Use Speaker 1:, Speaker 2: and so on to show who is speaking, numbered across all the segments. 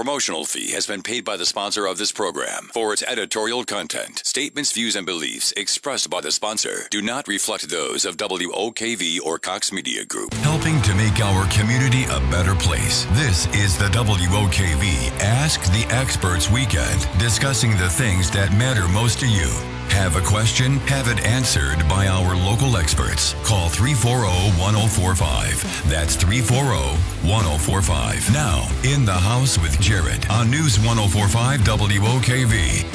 Speaker 1: promotional fee has been paid by the sponsor of this program for its editorial content. Statements, views, and beliefs expressed by the sponsor do not reflect those of WOKV or Cox Media Group.
Speaker 2: Helping to make our community a better place. This is the WOKV Ask the Experts Weekend, discussing the things that matter most to you. Have a question? Have it answered by our local experts. Call 340 1045. That's 340 1045. Now, in the house with Jared on News 1045 WOKV.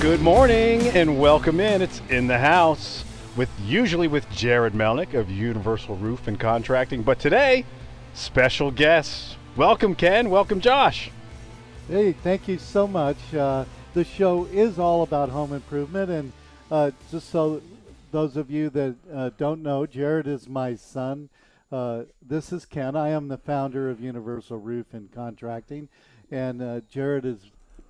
Speaker 3: Good morning and welcome in. It's in the house with usually with Jared Mellick of Universal Roof and Contracting, but today, special guests. Welcome Ken, welcome Josh.
Speaker 4: Hey, thank you so much. Uh, the show is all about home improvement, and uh, just so those of you that uh, don't know, Jared is my son. Uh, this is Ken. I am the founder of Universal Roof and Contracting, and uh, Jared is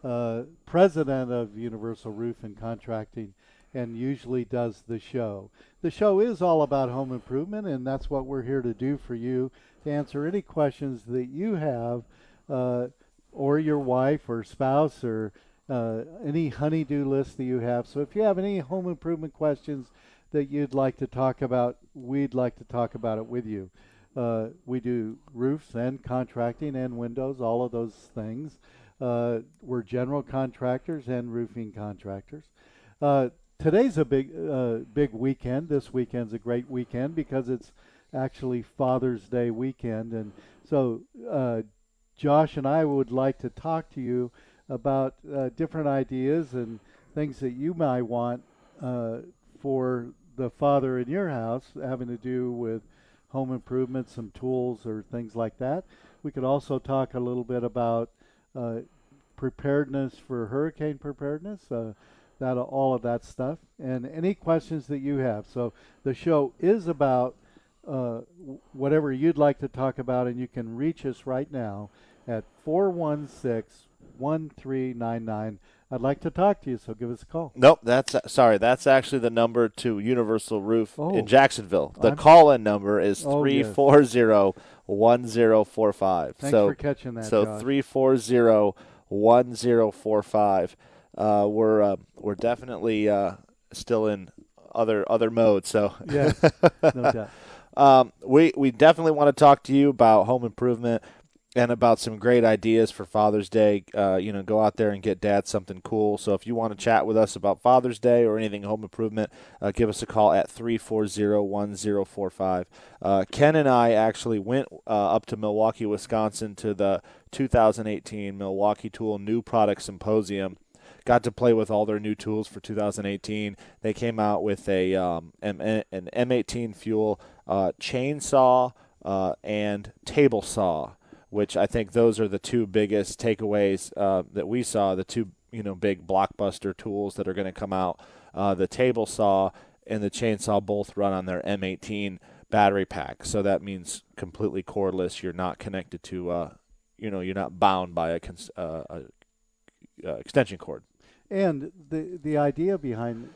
Speaker 4: uh, president of Universal Roof and Contracting and usually does the show. The show is all about home improvement, and that's what we're here to do for you to answer any questions that you have, uh, or your wife or spouse, or uh, any honeydew list that you have. So if you have any home improvement questions that you'd like to talk about, we'd like to talk about it with you. Uh, we do roofs and contracting and windows, all of those things. Uh, we're general contractors and roofing contractors. Uh, today's a big, uh, big weekend. This weekend's a great weekend because it's actually Father's Day weekend, and so Josh and I would like to talk to you about uh, different ideas and things that you might want uh, for the father in your house, having to do with home improvement, some tools or things like that. We could also talk a little bit about uh, preparedness for hurricane preparedness, uh, that all of that stuff, and any questions that you have. So the show is about uh, whatever you'd like to talk about, and you can reach us right now at 416 1399. I'd like to talk to you, so give us a call.
Speaker 5: Nope, that's sorry. That's actually the number to Universal Roof
Speaker 4: Oh.
Speaker 5: in Jacksonville. The
Speaker 4: I'm-
Speaker 5: call-in number is
Speaker 4: Oh,
Speaker 5: three four zero one zero four five.
Speaker 4: Thanks
Speaker 5: So
Speaker 4: for catching that,
Speaker 5: so three four zero one zero four five. Uh, we're uh, we're definitely uh, still in other other mode. So
Speaker 4: Yes, no doubt.
Speaker 5: um, we we definitely want to talk to you about home improvement and about some great ideas for Father's Day. Uh, you know, go out there and get Dad something cool. So if you want to chat with us about Father's Day or anything home improvement, uh, give us a call at 340-1045. Uh, Ken and I actually went uh, up to Milwaukee, Wisconsin to the 2018 Milwaukee Tool New Product Symposium got to play with all their new tools for 2018. They came out with a um, M- an M18 fuel uh, chainsaw uh, and table saw, which I think those are the two biggest takeaways uh, that we saw. The two you know big blockbuster tools that are going to come out. Uh, the table saw and the chainsaw both run on their M18 battery pack, so that means completely cordless. You're not connected to uh, you know you're not bound by a, cons- uh, a uh, extension cord.
Speaker 4: And the the idea behind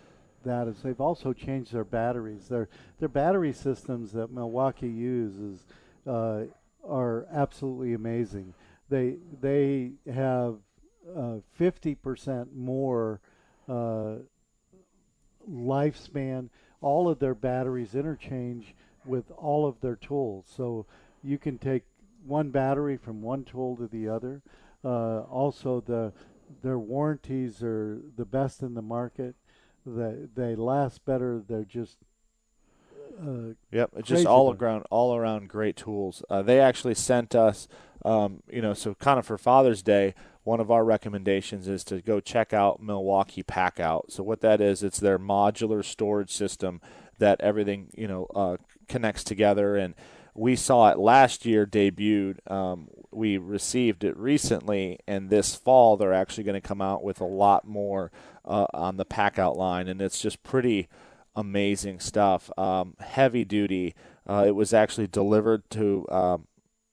Speaker 4: that is they've also changed their batteries. Their their battery systems that Milwaukee uses uh, are absolutely amazing. They they have uh, fifty percent more uh, lifespan. All of their batteries interchange with all of their tools, so you can take one battery from one tool to the other. Uh, also, the their warranties are the best in the market. They they last better. They're just uh,
Speaker 5: Yep, just all around all around great tools. Uh, they actually sent us, um, you know, so kind of for Father's Day, one of our recommendations is to go check out Milwaukee Packout. So what that is, it's their modular storage system that everything you know uh, connects together. And we saw it last year debuted. Um, we received it recently, and this fall they're actually going to come out with a lot more uh, on the Packout line, and it's just pretty amazing stuff. Um, heavy duty. Uh, it was actually delivered to um,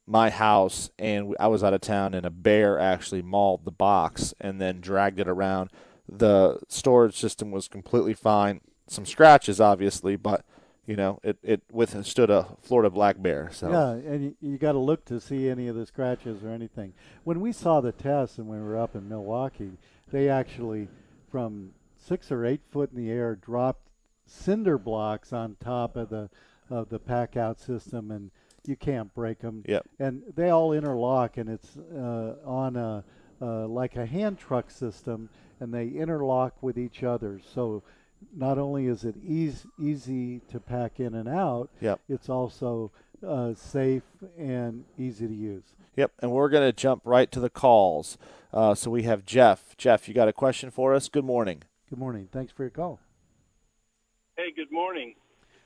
Speaker 5: my house, and I was out of town, and a bear actually mauled the box and then dragged it around. The storage system was completely fine. Some scratches, obviously, but you know, it, it withstood a Florida black bear. So
Speaker 4: yeah, and you, you got to look to see any of the scratches or anything. When we saw the test and we were up in Milwaukee, they actually from six or eight foot in the air dropped cinder blocks on top of the of the pack out system, and you can't break them.
Speaker 5: Yep.
Speaker 4: And they all interlock, and it's uh, on a uh, like a hand truck system, and they interlock with each other. So not only is it easy easy to pack in and out,
Speaker 5: Yep.
Speaker 4: it's also uh, safe and easy to use.
Speaker 5: Yep, and we're going to jump right to the calls. Uh, so we have Jeff. Jeff, you got a question for us? Good morning.
Speaker 4: Good morning. Thanks for your call.
Speaker 6: Hey, good morning.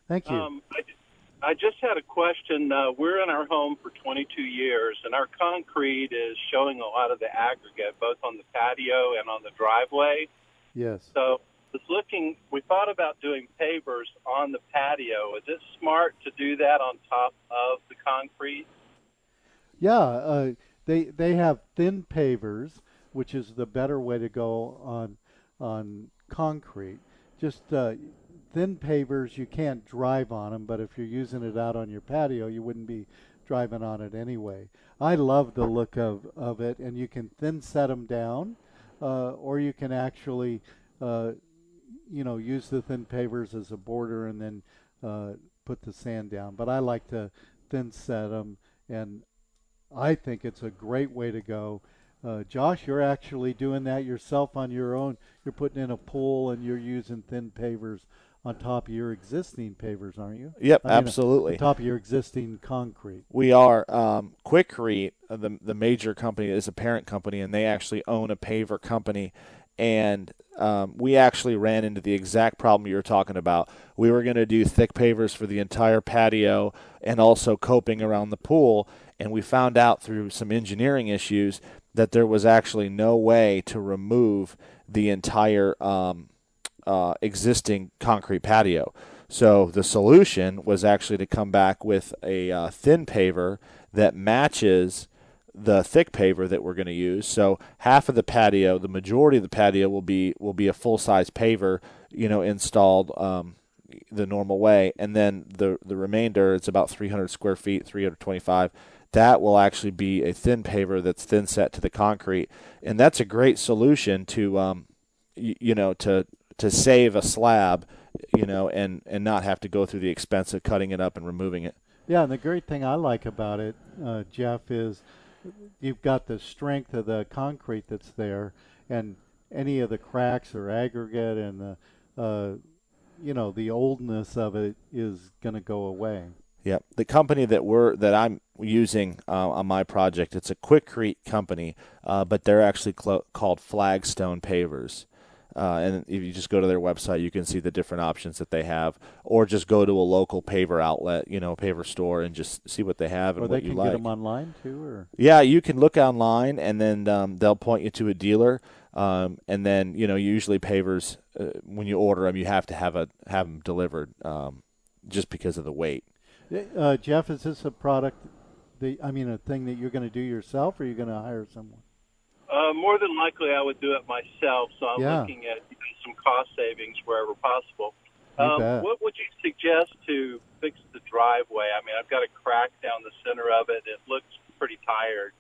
Speaker 4: Thank you.
Speaker 6: Um, I, I just had a question. Uh, we're in our home for 22 years, and our concrete is showing a lot of the aggregate, both on the patio and on the driveway.
Speaker 4: yes.
Speaker 6: So, was looking. We thought about doing pavers on the patio. Is it smart to do that on top of the concrete?
Speaker 4: Yeah, uh, they they have thin pavers, which is the better way to go on on concrete. Just uh, thin pavers, you can't drive on them, but if you're using it out on your patio, you wouldn't be driving on it anyway. I love the look of, of it, and you can thin set them down, uh, or you can actually, uh, you know, use the thin pavers as a border and then uh, put the sand down. But I like to thin set them, and I think it's a great way to go. Uh, Josh, you're actually doing that yourself on your own. You're putting in a pool and you're using thin pavers on top of your existing pavers, aren't you?
Speaker 5: Yep,
Speaker 4: I mean,
Speaker 5: absolutely.
Speaker 4: On top of your existing concrete.
Speaker 5: We are um, Quikrete, uh, the the major company is a parent company, and they actually own a paver company. And um, we actually ran into the exact problem you were talking about. We were going to do thick pavers for the entire patio and also coping around the pool, and we found out through some engineering issues that there was actually no way to remove the entire um, uh, existing concrete patio. So the solution was actually to come back with a uh, thin paver that matches the thick paver that we're going to use. So half of the patio, the majority of the patio will be will be a full size paver, you know, installed um, the normal way, and then the the remainder, it's about 300 square feet, 325. That will actually be a thin paver that's thin set to the concrete, and that's a great solution to, um, you know, to to save a slab, you know, and and not have to go through the expense of cutting it up and removing it.
Speaker 4: Yeah, and the great thing I like about it, uh, Jeff, is you've got the strength of the concrete that's there, and any of the cracks or aggregate and the, uh, you know, the oldness of it is going to go away.
Speaker 5: Yeah, The company that we're that I'm using uh, on my project, it's a Quikrete company, uh, but they're actually clo- called Flagstone Pavers. Uh, and if you just go to their website, you can see the different options that they have, or just go to a local paver outlet, you know, paver store, and just see what they have and
Speaker 4: Or
Speaker 5: what
Speaker 4: they can
Speaker 5: like.
Speaker 4: get them online too, or
Speaker 5: Yeah, you can look online, and then um, they'll point you to a dealer. Um, and then you know, usually pavers, uh, when you order them, you have to have a have them delivered, um, just because of the weight.
Speaker 4: uh, Jeff, is this a product? That, I mean, a thing that you're going to do yourself, or you're going to hire someone?
Speaker 6: Uh, more than likely, I would do it myself. So I'm
Speaker 4: Yeah.
Speaker 6: looking at some cost savings wherever possible. Um, what would you suggest to fix the driveway? I mean, I've got a crack down the center of it. It looks pretty tired.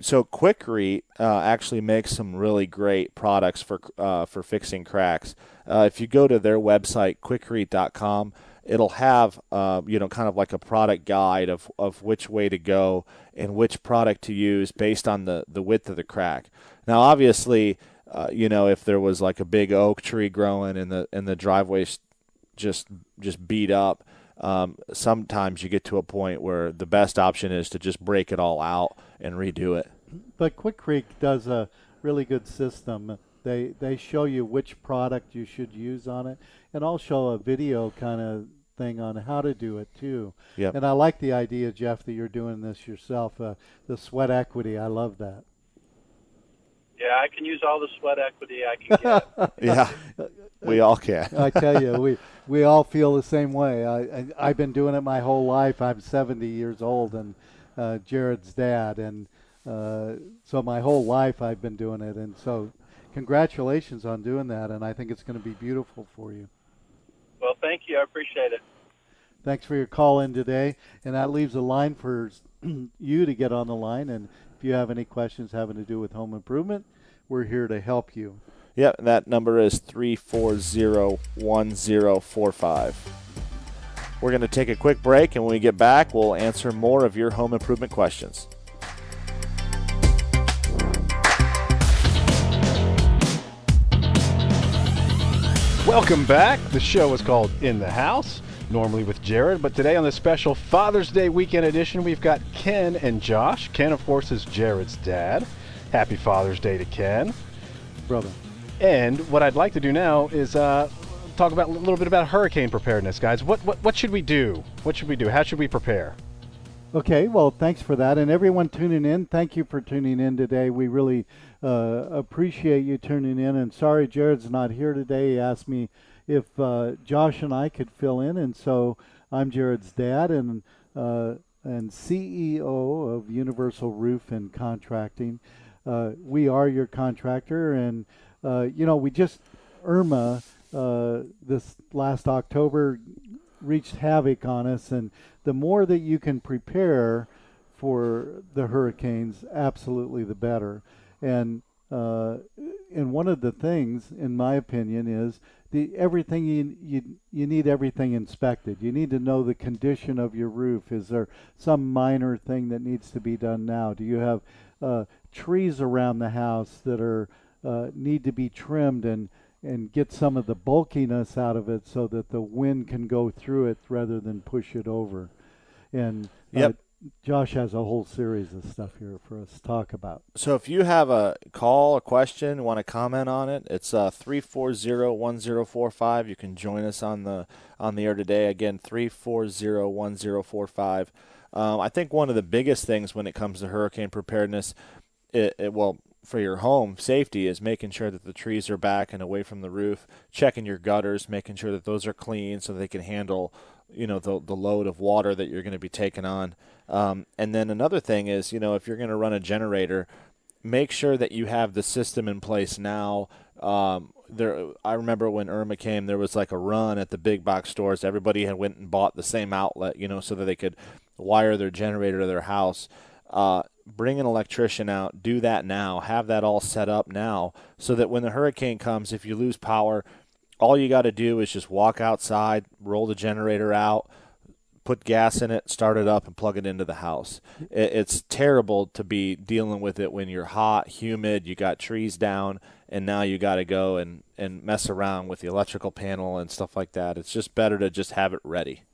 Speaker 5: so Quikrete uh, actually makes some really great products for uh, for fixing cracks. Uh, if you go to their website quikrete.com, it'll have uh, you know kind of like a product guide of, of which way to go and which product to use based on the, the width of the crack. Now, obviously, uh, you know if there was like a big oak tree growing and the and the driveway's just just beat up. Um, sometimes you get to a point where the best option is to just break it all out and redo it.
Speaker 4: But Quikrete does a really good system. They they show you which product you should use on it, and I'll show a video kind of thing on how to do it too.
Speaker 5: Yep.
Speaker 4: And I like the idea, Jeff, that you're doing this yourself. Uh, the sweat equity, I love that.
Speaker 6: Yeah, I can use all the sweat equity I can get.
Speaker 5: Yeah, we all can.
Speaker 4: I tell you, we we all feel the same way. I, I I've been doing it my whole life. I'm 70 years old, and uh, Jared's dad, and uh, so my whole life I've been doing it. And so, congratulations on doing that. And I think it's going to be beautiful for you.
Speaker 6: Well, thank you. I appreciate it.
Speaker 4: Thanks for your call in today, and that leaves a line for you to get on the line. And if you have any questions having to do with home improvement, we're here to help you.
Speaker 5: Yep, that number is 340 1045. We're going to take a quick break, and when we get back, we'll answer more of your home improvement questions.
Speaker 3: Welcome back. The show is called In the House, normally with Jared, but today on the special Father's Day weekend edition, we've got Ken and Josh. Ken, of course, is Jared's dad. Happy Father's Day to Ken.
Speaker 4: Brother.
Speaker 3: And what I'd like to do now is uh, talk about a little bit about hurricane preparedness, guys. What, what what should we do? What should we do? How should we prepare?
Speaker 4: Okay, well, thanks for that. And everyone tuning in, thank you for tuning in today. We really uh, appreciate you tuning in. And sorry, Jared's not here today. He asked me if uh, Josh and I could fill in. And so I'm Jared's dad and, uh, and CEO of Universal Roof and Contracting. Uh, we are your contractor. And, uh, you know, we just, Irma, this last October reached havoc on us. And the more that you can prepare for the hurricanes, absolutely the better. And uh, and one of the things, in my opinion, is the everything you, you you need everything inspected. You need to know the condition of your roof. Is there some minor thing that needs to be done now? Do you have uh, trees around the house that are uh, need to be trimmed and and get some of the bulkiness out of it so that the wind can go through it rather than push it over. And uh,
Speaker 5: Yep.
Speaker 4: Josh has a whole series of stuff here for us to talk about.
Speaker 5: So if you have a call, a question, want to comment on it, it's uh 340-1045. You can join us on the on the air today. Again, 340-1045. Um, I think one of the biggest things when it comes to hurricane preparedness, it, it well for your home safety is making sure that the trees are back and away from the roof, checking your gutters, making sure that those are clean so they can handle you know the the load of water that you're going to be taking on. Um, and then another thing is, you know, if you're going to run a generator, make sure that you have the system in place now. Um, there, I remember when Irma came, there was like a run at the big box stores. Everybody had went and bought the same outlet, you know, so that they could wire their generator to their house. Uh, bring an electrician out, do that now, have that all set up now, so that when the hurricane comes, if you lose power, all you got to do is just walk outside, roll the generator out, put gas in it, start it up, and plug it into the house. It, it's terrible to be dealing with it when you're hot, humid, you got trees down, and now you got to go and, and mess around with the electrical panel and stuff like that. It's just better to just have it ready.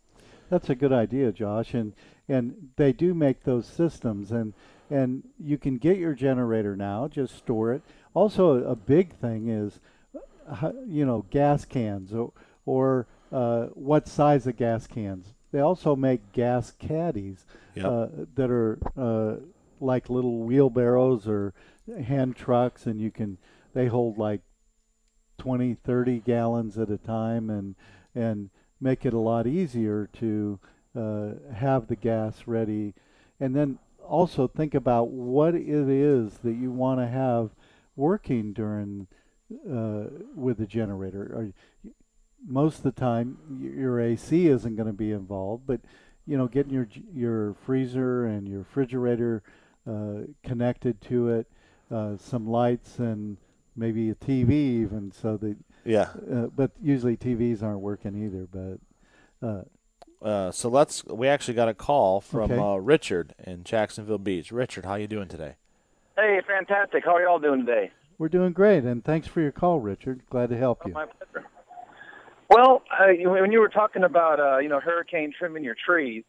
Speaker 4: That's a good idea, Josh, and and they do make those systems, and and you can get your generator now, just store it. Also, a big thing is, you know, gas cans or or uh, what size of gas cans. They also make gas caddies
Speaker 5: Yep.
Speaker 4: uh, that are uh, like little wheelbarrows or hand trucks, and you can they hold like 20, 30 gallons at a time, and and make it a lot easier to uh, have the gas ready, and then also think about what it is that you want to have working during uh, with the generator. Are, most of the time, your AC isn't going to be involved, but you know, getting your your freezer and your refrigerator uh, connected to it, uh, some lights and maybe a TV even, so that.
Speaker 5: Yeah.
Speaker 4: Uh, but usually TVs aren't working either. But uh,
Speaker 5: Uh, so let's. We actually got a call from
Speaker 4: Okay.
Speaker 5: uh, Richard in Jacksonville Beach. Richard, how you doing today?
Speaker 7: Hey, fantastic. How are y'all doing today?
Speaker 4: We're doing great, and thanks for your call, Richard. Glad to help you.
Speaker 7: My pleasure. Well, uh, when you were talking about uh, you know hurricane trimming your trees,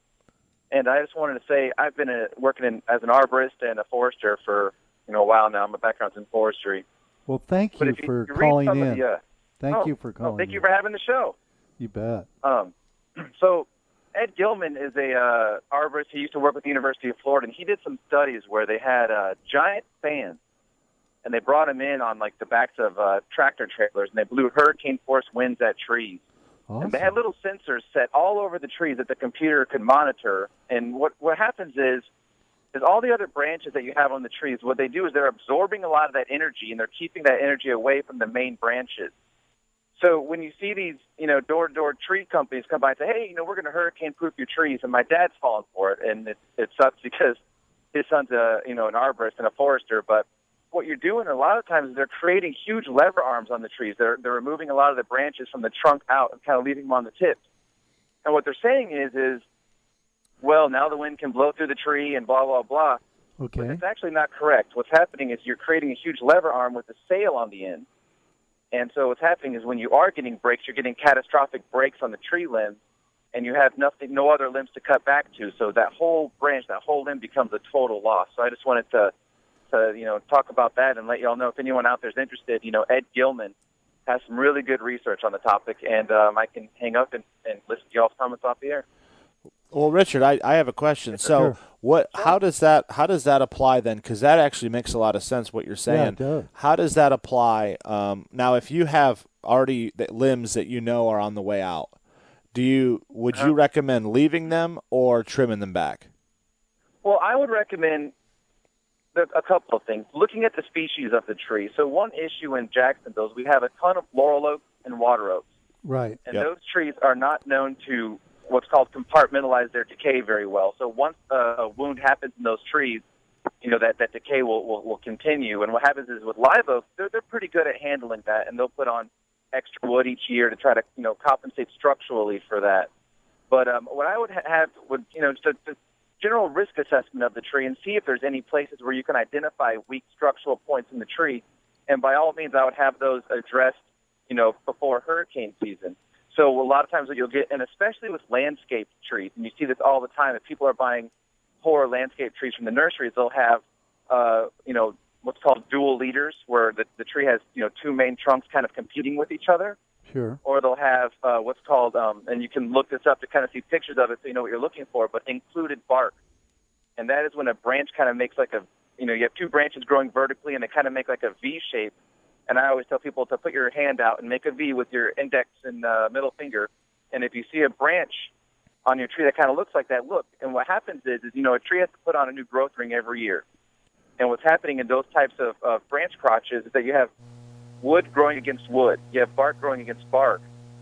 Speaker 7: and I just wanted to say I've been uh working in, as an arborist and a forester for you know a while now. My background's in forestry.
Speaker 4: Well, thank you
Speaker 7: you,
Speaker 4: for calling in.
Speaker 7: the, uh,
Speaker 4: thank
Speaker 7: oh,
Speaker 4: you for
Speaker 7: oh,
Speaker 4: calling.
Speaker 7: thank you for having the show.
Speaker 4: You bet.
Speaker 7: Um, so Ed Gilman is a uh, arborist. He used to work with the University of Florida, and he did some studies where they had uh, giant fans, and they brought them in on like the backs of uh, tractor trailers, and they blew hurricane force winds at trees.
Speaker 4: Awesome.
Speaker 7: And they had little sensors set all over the trees that the computer could monitor. And what what happens is is all the other branches that you have on the trees, what they do is they're absorbing a lot of that energy and they're keeping that energy away from the main branches. So when you see these, you know, door-to-door tree companies come by and say, "Hey, you know, we're going to hurricane-proof your trees," and my dad's falling for it, and it, it sucks because his son's a, you know, an arborist and a forester. But what you're doing a lot of times is they're creating huge lever arms on the trees. They're they're removing a lot of the branches from the trunk out and kind of leaving them on the tips. And what they're saying is, is, well, now the wind can blow through the tree and blah blah blah. But
Speaker 4: Okay.
Speaker 7: it's actually not correct. What's happening is you're creating a huge lever arm with a sail on the end. And so what's happening is when you are getting breaks, you're getting catastrophic breaks on the tree limb, and you have nothing, no other limbs to cut back to. So that whole branch, that whole limb becomes a total loss. So I just wanted to, to you know, talk about that and let y'all know if anyone out there is interested. You know, Ed Gilman has some really good research on the topic, and um, I can hang up and, and listen to y'all's comments off the air.
Speaker 5: Well, Richard, I, I have a question. So,
Speaker 4: Sure.
Speaker 5: what? How does that? How does that apply then? Because that actually makes a lot of sense. What you're saying.
Speaker 4: it does.
Speaker 5: How does that apply? Um, now, if you have already the limbs that you know are on the way out, do you would you recommend leaving them or trimming them back?
Speaker 7: Well, I would recommend the, a couple of things. Looking at the species of the tree. So one issue in Jacksonville is we have a ton of laurel oaks and water oaks,
Speaker 4: Right.
Speaker 7: and
Speaker 5: Yep.
Speaker 7: those trees are not known to what's called compartmentalize their decay very well. So once a, a wound happens in those trees, you know that that decay will, will will continue. And what happens is with live oaks, they're they're pretty good at handling that, and they'll put on extra wood each year to try to you know compensate structurally for that. But um, what I would ha- have would you know just a, just general risk assessment of the tree and see if there's any places where you can identify weak structural points in the tree. And by all means, I would have those addressed, you know, before hurricane season. So a lot of times what you'll get, and especially with landscape trees, and you see this all the time, if people are buying poor landscape trees from the nurseries, they'll have, uh, you know, what's called dual leaders, where the, the tree has, you know, two main trunks kind of competing with each other
Speaker 4: Sure.
Speaker 7: or they'll have uh, what's called, um, and you can look this up to kind of see pictures of it so you know what you're looking for, but included bark. And that is when a branch kind of makes like a, you know, you have two branches growing vertically and they kind of make like a V shape. And I always tell people to put your hand out and make a V with your index and uh, middle finger. And if you see a branch on your tree that kind of looks like that, look. And what happens is, is you know, a tree has to put on a new growth ring every year. And what's happening in those types of, of branch crotches is that you have wood growing against wood. You have bark growing against bark.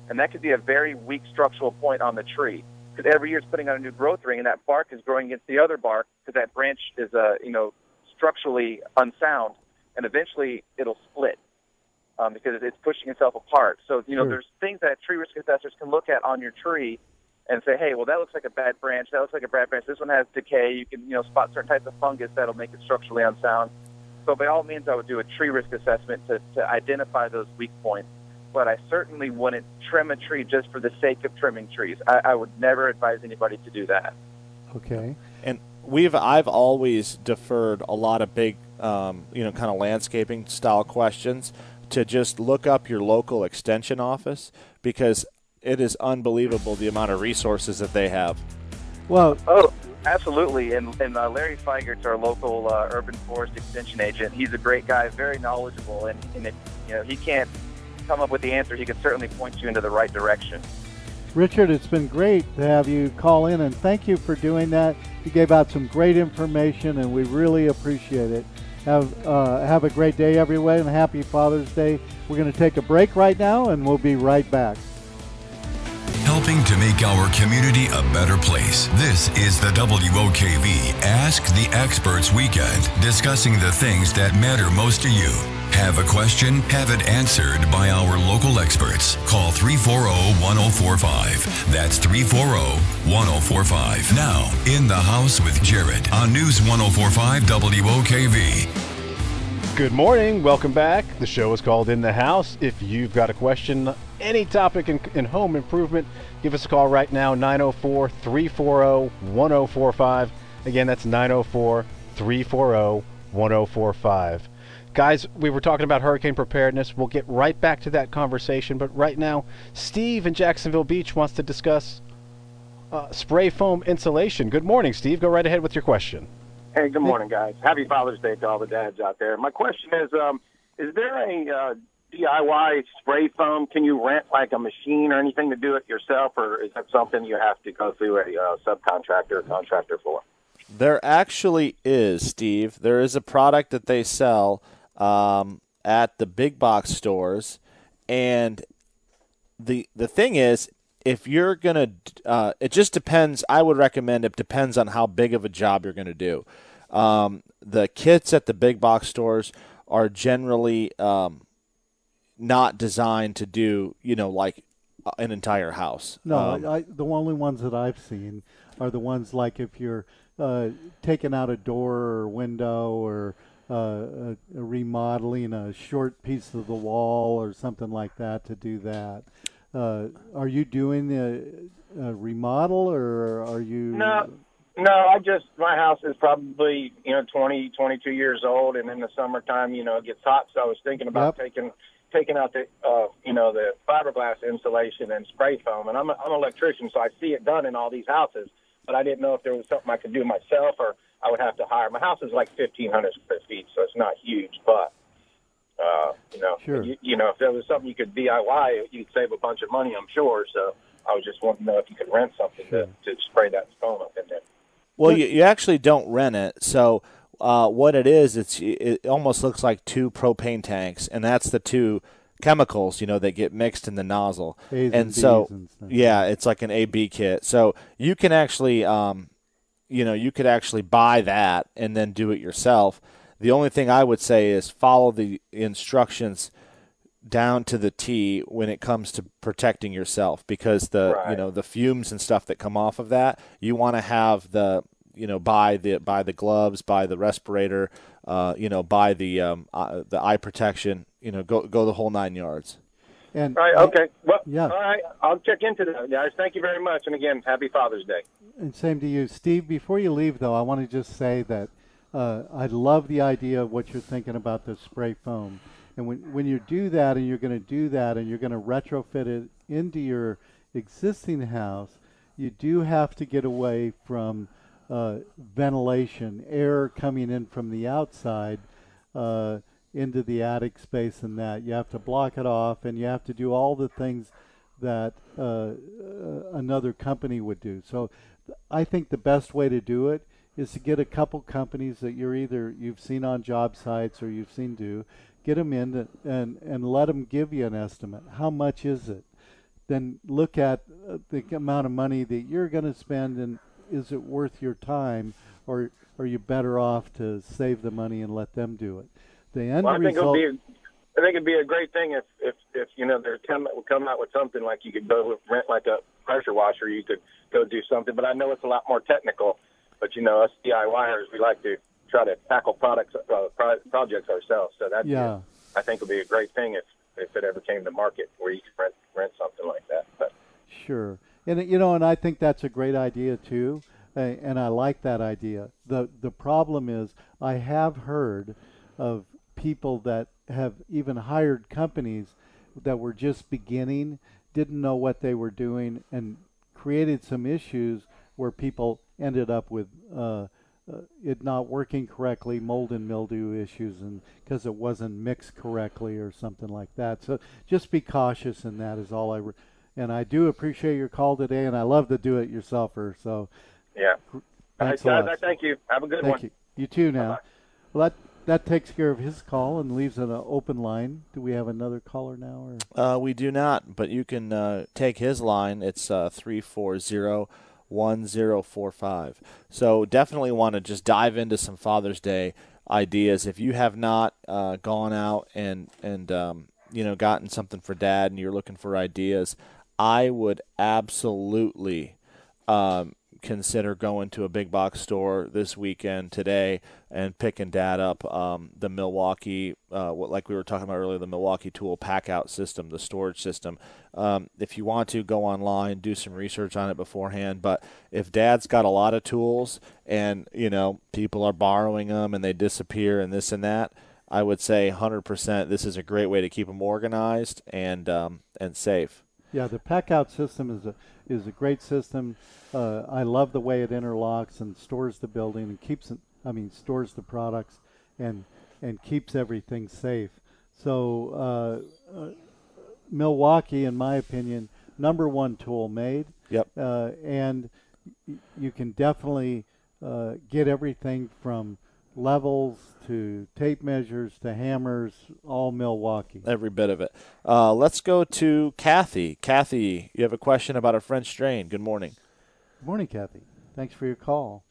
Speaker 7: And that could be a very weak structural point on the tree. Because every year it's putting on a new growth ring, and that bark is growing against the other bark because that branch is, uh, you know, structurally unsound. And eventually it'll split um, because it's pushing itself apart. So, you know,
Speaker 4: Sure.
Speaker 7: there's things that tree risk assessors can look at on your tree and say, hey, well, that looks like a bad branch. That looks like a bad branch. This one has decay. You can, you know, spot certain types of fungus that'll make it structurally unsound. So by all means, I would do a tree risk assessment to, to identify those weak points. But I certainly wouldn't trim a tree just for the sake of trimming trees. I, I would never advise anybody to do that.
Speaker 4: Okay.
Speaker 5: And we've I've always deferred a lot of big, um, you know, kind of landscaping style questions to just look up your local extension office because it is unbelievable the amount of resources that they have.
Speaker 4: Well,
Speaker 7: Oh, absolutely. And, and uh, Larry Figart's our local uh, urban forest extension agent. He's a great guy, very knowledgeable, and, and if you know he can't come up with the answer, he can certainly point you into the right direction.
Speaker 4: Richard, it's been great to have you call in, and thank you for doing that. You gave out some great information, and we really appreciate it. Have uh, have a great day, everyone, and happy Father's Day. We're going to take a break right now, and we'll be right back.
Speaker 2: Helping to make our community a better place. This is the WOKV Ask the Experts Weekend, discussing the things that matter most to you. Have a question? Have it answered by our local experts. Call 340 1045. That's 340 1045. Now, in the house with Jared on News 1045 WOKV.
Speaker 3: Good morning. Welcome back. The show is called In the House. If you've got a question, any topic in, in home improvement, give us a call right now 904 340 1045. Again, that's 904 340 1045. Guys, we were talking about hurricane preparedness. We'll get right back to that conversation, but right now, Steve in Jacksonville Beach wants to discuss uh, spray foam insulation. Good morning, Steve. Go right ahead with your question.
Speaker 8: Hey, good morning, guys. Happy Father's Day to all the dads out there. My question is, um, is there a uh, DIY spray foam? Can you rent like a machine or anything to do it yourself, or is that something you have to go through a uh, subcontractor or contractor for?
Speaker 5: There actually is, Steve. There is a product that they sell um, at the big box stores, and the the thing is, if you're gonna, uh, it just depends. I would recommend it depends on how big of a job you're gonna do. Um, the kits at the big box stores are generally um, not designed to do, you know, like an entire house.
Speaker 4: No,
Speaker 5: Um,
Speaker 4: I, the only ones that I've seen are the ones like if you're uh, taking out a door or window or uh, uh, remodeling a short piece of the wall or something like that to do that. Uh, are you doing a, a remodel or are you?
Speaker 8: No, no. I just my house is probably you know twenty, twenty-two years old, and in the summertime, you know, it gets hot. So I was thinking about
Speaker 4: Yep.
Speaker 8: taking taking out the uh, you know the fiberglass insulation and spray foam. And I'm a, I'm an electrician, so I see it done in all these houses. But I didn't know if there was something I could do myself, or I would have to hire. My house is like 1,500 square feet, so it's not huge, but. Uh, you know,
Speaker 4: Sure.
Speaker 8: you, you know, if there was something you could DIY, you'd save a bunch of money, I'm sure. So I was just wanting to know if you could rent something to, to spray that foam up in there.
Speaker 5: Well, you, you actually don't rent it. So uh, what it is, it's it almost looks like two propane tanks, and that's the two chemicals, you know, that get mixed in the nozzle.
Speaker 4: A's and
Speaker 5: and so,
Speaker 4: and stuff.
Speaker 5: yeah, it's like an A/B kit. So you can actually, um, you know, you could actually buy that and then do it yourself. The only thing I would say is follow the instructions down to the T when it comes to protecting yourself because the you know the fumes and stuff that come off of that you want to have the you know buy the buy the gloves buy the respirator uh, you know buy the um, uh, the eye protection you know go go the whole nine yards
Speaker 4: And
Speaker 8: All right. Okay. Well,
Speaker 4: Yeah.
Speaker 8: all right. I'll check into that, guys. Thank you very much. And again, happy Father's Day.
Speaker 4: And same to you, Steve. Before you leave, though, I want to just say that uh, I love the idea of what you're thinking about the spray foam. And when when you do that, and you're going to do that, and you're going to retrofit it into your existing house, you do have to get away from uh, ventilation, air coming in from the outside. Uh, into the attic space and that you have to block it off and you have to do all the things that uh, uh, another company would do. So I think the best way to do it is to get a couple companies that you're either you've seen on job sites or you've seen do, get them in to, and and let them give you an estimate. How much is it? Then look at uh, the amount of money that you're going to spend and is it worth your time or are you better off to save the money and let them do it? The end
Speaker 8: Well, I think
Speaker 4: result.
Speaker 8: it'll be. I think it'd be a great thing if, if, if you know they're come come out with something like you could go rent like a pressure washer. You could go do something, but I know it's a lot more technical. But you know, us DIYers, we like to try to tackle products uh, pro- projects ourselves. So that
Speaker 4: Yeah.
Speaker 8: I think would be a great thing if if it ever came to market where you could rent rent something like that. But
Speaker 4: Sure, and you know, and I think that's a great idea too, and I like that idea. the The problem is, I have heard of people that have even hired companies that were just beginning, didn't know what they were doing, and created some issues where people ended up with uh, uh, it not working correctly, mold and mildew issues, and because it wasn't mixed correctly or something like that. So just be cautious in that is all I. Re- and I do appreciate your call today, and I love the do it yourselfer. So
Speaker 8: yeah,
Speaker 4: thanks a
Speaker 8: guys.
Speaker 4: lot.
Speaker 8: I thank you. Have a good
Speaker 4: Thank
Speaker 8: one.
Speaker 4: you. You too now.
Speaker 8: Bye-bye.
Speaker 4: Well, that that takes care of his call and leaves an uh, open line. Do we have another caller now? Or
Speaker 5: uh, we do not but you can uh, take his line it's uh, 340 1045 so definitely want to just dive into some father's day ideas if you have not uh, gone out and and um, you know gotten something for dad and you're looking for ideas i would absolutely um, consider going to a big box store this weekend today and picking dad up um, the Milwaukee, uh, like we were talking about earlier, the Milwaukee Tool pack out system, the storage system. Um, if you want to go online, do some research on it beforehand. But if dad's got a lot of tools and you know people are borrowing them and they disappear and this and that, I would say 100% this is a great way to keep them organized and um, and safe.
Speaker 4: Yeah, the pack out system is a is a great system. Uh, I love the way it interlocks and stores the building and keeps it. I mean, stores the products and and keeps everything safe. So uh, uh, Milwaukee, in my opinion, number one tool made.
Speaker 5: Yep.
Speaker 4: Uh, and y- you can definitely uh, get everything from levels to tape measures to hammers, all Milwaukee.
Speaker 5: Every bit of it. Uh, let's go to Kathy. Kathy, you have a question about a French drain. Good morning.
Speaker 4: Good morning, Kathy. Thanks for your call.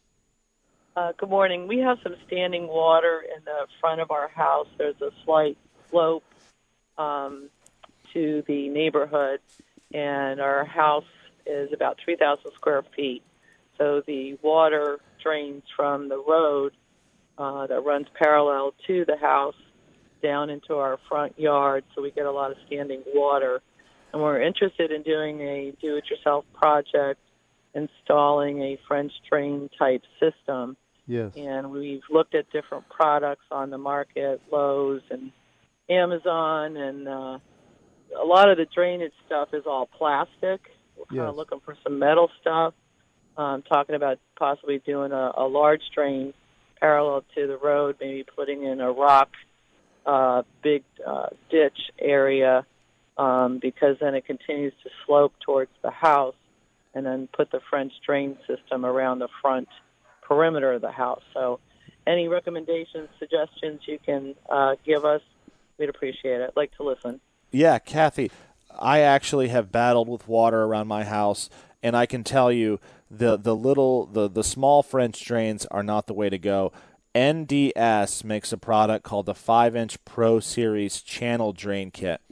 Speaker 9: Uh, good morning. We have some standing water in the front of our house. There's a slight slope um, to the neighborhood, and our house is about 3,000 square feet. So the water drains from the road uh, that runs parallel to the house down into our front yard, so we get a lot of standing water. And we're interested in doing a do-it-yourself project, installing a French drain type system.
Speaker 4: Yes.
Speaker 9: And we've looked at different products on the market, Lowe's and Amazon, and uh, a lot of the drainage stuff is all plastic. We're kind
Speaker 4: Yes.
Speaker 9: of looking for some metal stuff. Um, talking about possibly doing a, a large drain parallel to the road, maybe putting in a rock uh, big uh, ditch area um, because then it continues to slope towards the house, and then put the French drain system around the front perimeter of the house. So, any recommendations, suggestions you can uh, give us, we'd appreciate it. I'd like to listen.
Speaker 5: Yeah, Kathy, I actually have battled with water around my house, and I can tell you the the little the the small French drains are not the way to go. NDS makes a product called the 5 inch Pro Series Channel Drain Kit.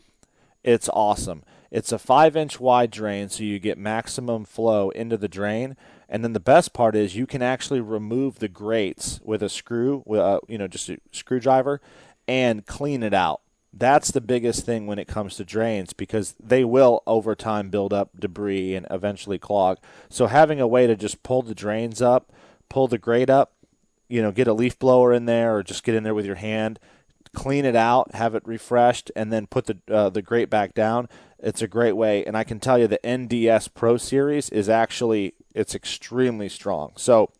Speaker 5: It's awesome. It's a 5 inch wide drain, so you get maximum flow into the drain. And then the best part is you can actually remove the grates with a screw, with you know, just a screwdriver, and clean it out. That's the biggest thing when it comes to drains because they will over time build up debris and eventually clog. So having a way to just pull the drains up, pull the grate up, you know, get a leaf blower in there or just get in there with your hand, clean it out, have it refreshed, and then put the uh, the grate back down. It's a great way, and I can tell you the NDS Pro Series is actually it's extremely strong. So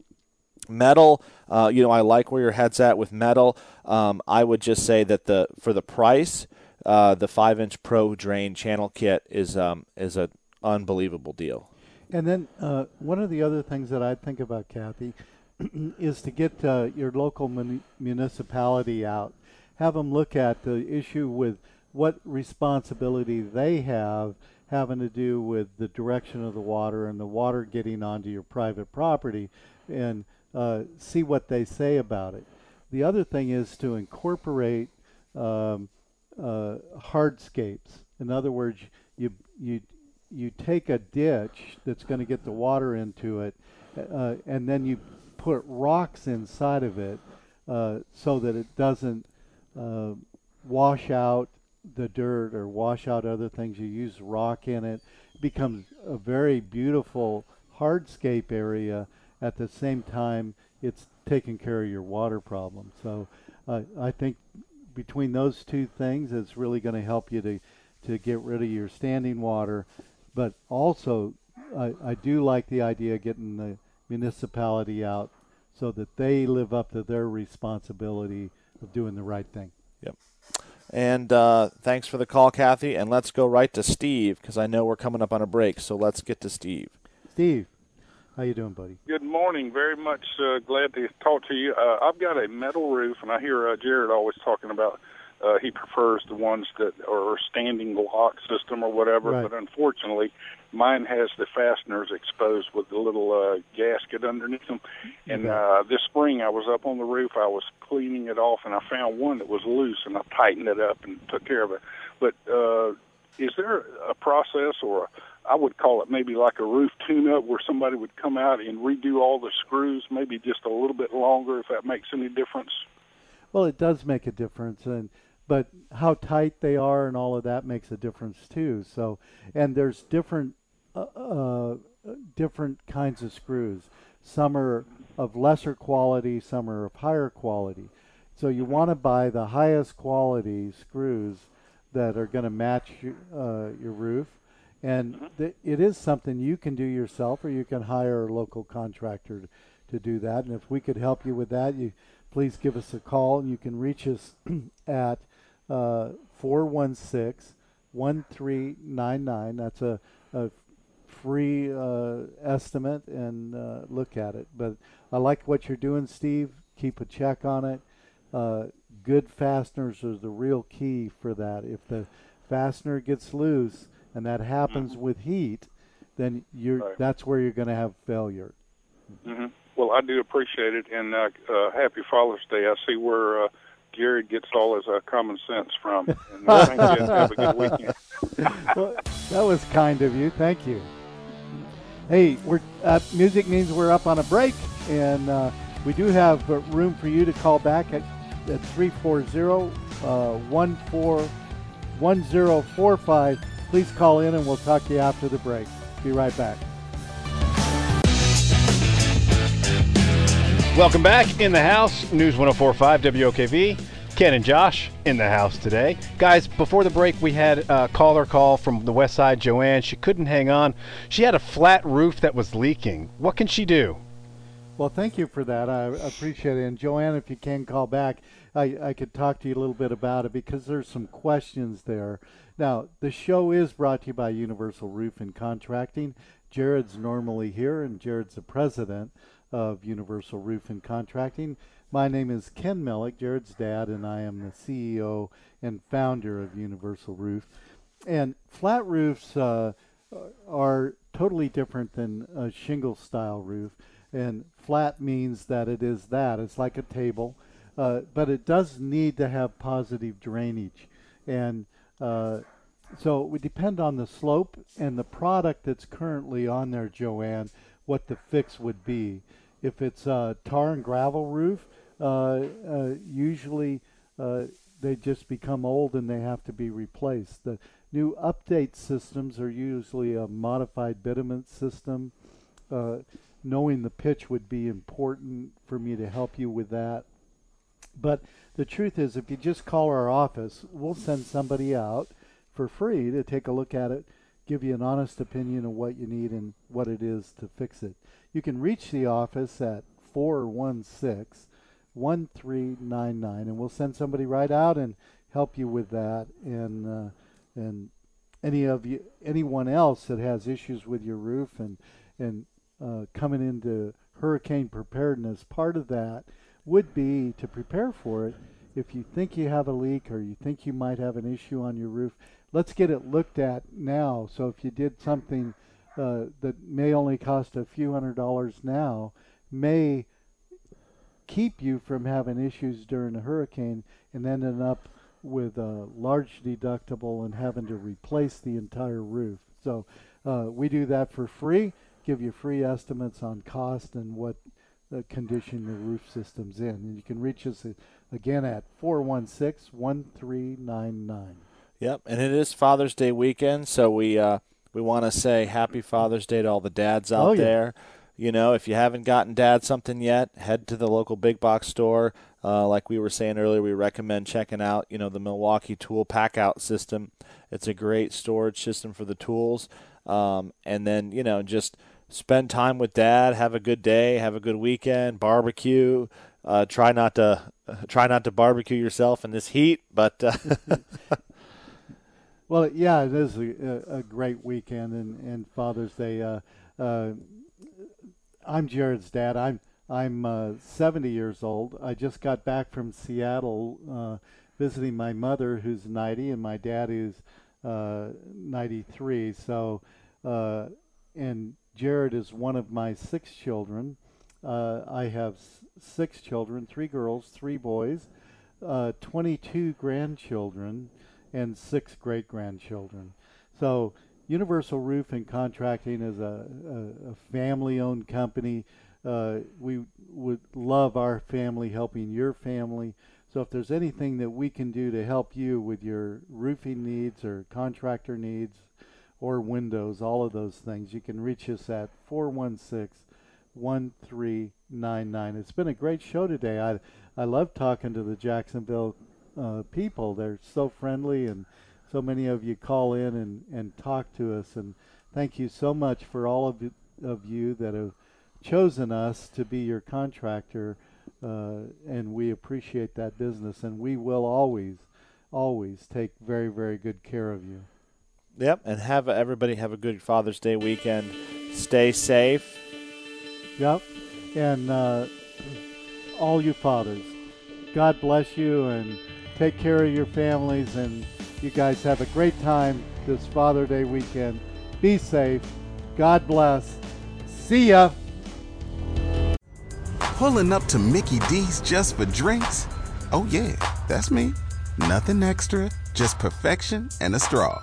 Speaker 5: metal, uh, you know, I like where your head's at with metal. Um, I would just say that the for the price, uh, the five inch Pro Drain Channel Kit is um, is an unbelievable deal.
Speaker 4: And then uh, one of the other things that I think about, Kathy, is to get uh, your local muni- municipality out, have them look at the issue with what responsibility they have having to do with the direction of the water and the water getting onto your private property, and uh, see what they say about it. The other thing is to incorporate um, uh, hardscapes. In other words, you you you take a ditch that's going to get the water into it, uh, and then you put rocks inside of it uh, so that it doesn't uh, wash out the dirt or wash out other things. You use rock in it. it becomes a very beautiful hardscape area. At the same time, it's taking care of your water problem. So uh, I think between those two things, it's really going to help you to to get rid of your standing water. But also, I, I do like the idea of getting the municipality out so that they live up to their responsibility of doing the right thing.
Speaker 5: Yep. And uh, thanks for the call, Kathy. And let's go right to Steve because I know we're coming up on a break. So let's get to Steve.
Speaker 4: Steve, how you doing, buddy?
Speaker 10: Good morning. Very much uh, glad to talk to you. Uh, I've got a metal roof, and I hear uh, Jared always talking about uh, he prefers the ones that are standing lock system or whatever.
Speaker 4: Right.
Speaker 10: But unfortunately, mine has the fasteners exposed with the little uh, gasket underneath them. And uh, this spring, I was up on the roof. I was cleaning it off, and I found one that was loose, and I tightened it up and took care of it. But uh, is there a process or a I would call it maybe like a roof tune-up where somebody would come out and redo all the screws, maybe just a little bit longer, if that makes any difference.
Speaker 4: Well, it does make a difference, and but how tight they are and all of that makes a difference too. So, and there's different uh, uh, different kinds of screws. Some are of lesser quality, some are of higher quality. So you want to buy the highest quality screws that are going to match uh, your roof. And th- it is something you can do yourself, or you can hire a local contractor to do that. And if we could help you with that, you please give us a call. You can reach us at uh, 416 1399. That's a, a free uh, estimate and uh, look at it. But I like what you're doing, Steve. keep a check on it. Uh, good fasteners are the real key for that. If the fastener gets loose, and that happens
Speaker 10: Mm-hmm.
Speaker 4: with heat, then you're
Speaker 10: Right.
Speaker 4: that's where you're going to have failure.
Speaker 10: hmm Well, I do appreciate it, and uh, uh, happy Father's Day. I see where uh, Jared gets all his uh, common sense from. And uh, you. Have a good weekend.
Speaker 4: well, that was kind of you. Thank you. Hey, we're uh, music means we're up on a break, and uh, we do have uh, room for you to call back at at 340 uh, 1045. Please call in, and we'll talk to you after the break. Be right back.
Speaker 3: Welcome back in the house, News 1045 WOKV. Ken and Josh in the house today. Guys, before the break, we had a caller call from the west side, Joanne. She couldn't hang on. She had a flat roof that was leaking. What can she do?
Speaker 4: Well, thank you for that. I appreciate it. And Joanne, if you can call back, I, I could talk to you a little bit about it because there's some questions there. Now, the show is brought to you by Universal Roof and Contracting. Jared's normally here, and Jared's the president of Universal Roof and Contracting. My name is Ken Mellick, Jared's dad, and I am the CEO and founder of Universal Roof. And flat roofs uh, are totally different than a shingle style roof. And flat means that it is that. It's like a table, uh, but it does need to have positive drainage. And uh, so it would depend on the slope and the product that's currently on there, Joanne, what the fix would be. If it's a tar and gravel roof, uh, uh, usually uh, they just become old and they have to be replaced. The new update systems are usually a modified bitumen system. Uh, knowing the pitch would be important for me to help you with that. But the truth is, if you just call our office, we'll send somebody out for free to take a look at it, give you an honest opinion of what you need and what it is to fix it. You can reach the office at 416 1399 and we'll send somebody right out and help you with that and uh, and any of you anyone else that has issues with your roof and and uh, coming into hurricane preparedness part of that would be to prepare for it if you think you have a leak or you think you might have an issue on your roof let's get it looked at now so if you did something uh, that may only cost a few hundred dollars now may keep you from having issues during a hurricane and ending up with a large deductible and having to replace the entire roof. So uh, we do that for free, give you free estimates on cost and what uh, condition the roof system's in. And you can reach us again at 416 1399.
Speaker 5: Yep, and it is Father's Day weekend, so we uh, we want to say Happy Father's Day to all the dads out
Speaker 4: Oh, yeah.
Speaker 5: there. You know, if you haven't gotten dad something yet, head to the local big box store. Uh, like we were saying earlier, we recommend checking out, you know, the Milwaukee Tool Packout system. It's a great storage system for the tools. Um, and then, you know, just spend time with dad, have a good day, have a good weekend, barbecue. Uh, try not to try not to barbecue yourself in this heat, but uh,
Speaker 4: Well, yeah, it is a, a, great weekend and, and Father's Day. Uh, uh, I'm Jared's dad. I'm I'm uh, 70 years old. I just got back from Seattle uh, visiting my mother, who's 90, and my dad, who's uh, 93. So, uh, and Jared is one of my six children. Uh, I have six children: three girls, three boys, uh, 22 grandchildren, and six great grandchildren. So, Universal Roof and Contracting is a, a, a family owned company. Uh, we would love our family helping your family. So, if there's anything that we can do to help you with your roofing needs or contractor needs or windows, all of those things, you can reach us at 416 1399. It's been a great show today. I, I love talking to the Jacksonville uh, people. They're so friendly, and so many of you call in and, and talk to us. And thank you so much for all of you, of you that have chosen us to be your contractor. Uh, and we appreciate that business, and we will always, always take very, very good care of you.
Speaker 5: Yep, and have everybody have a good Father's Day weekend. Stay safe.
Speaker 4: Yep. And uh, all you fathers. God bless you and take care of your families, and you guys have a great time this Father Day weekend. Be safe. God bless. See ya.
Speaker 11: Pulling up to Mickey D's just for drinks? Oh, yeah, that's me. Nothing extra, just perfection and a straw.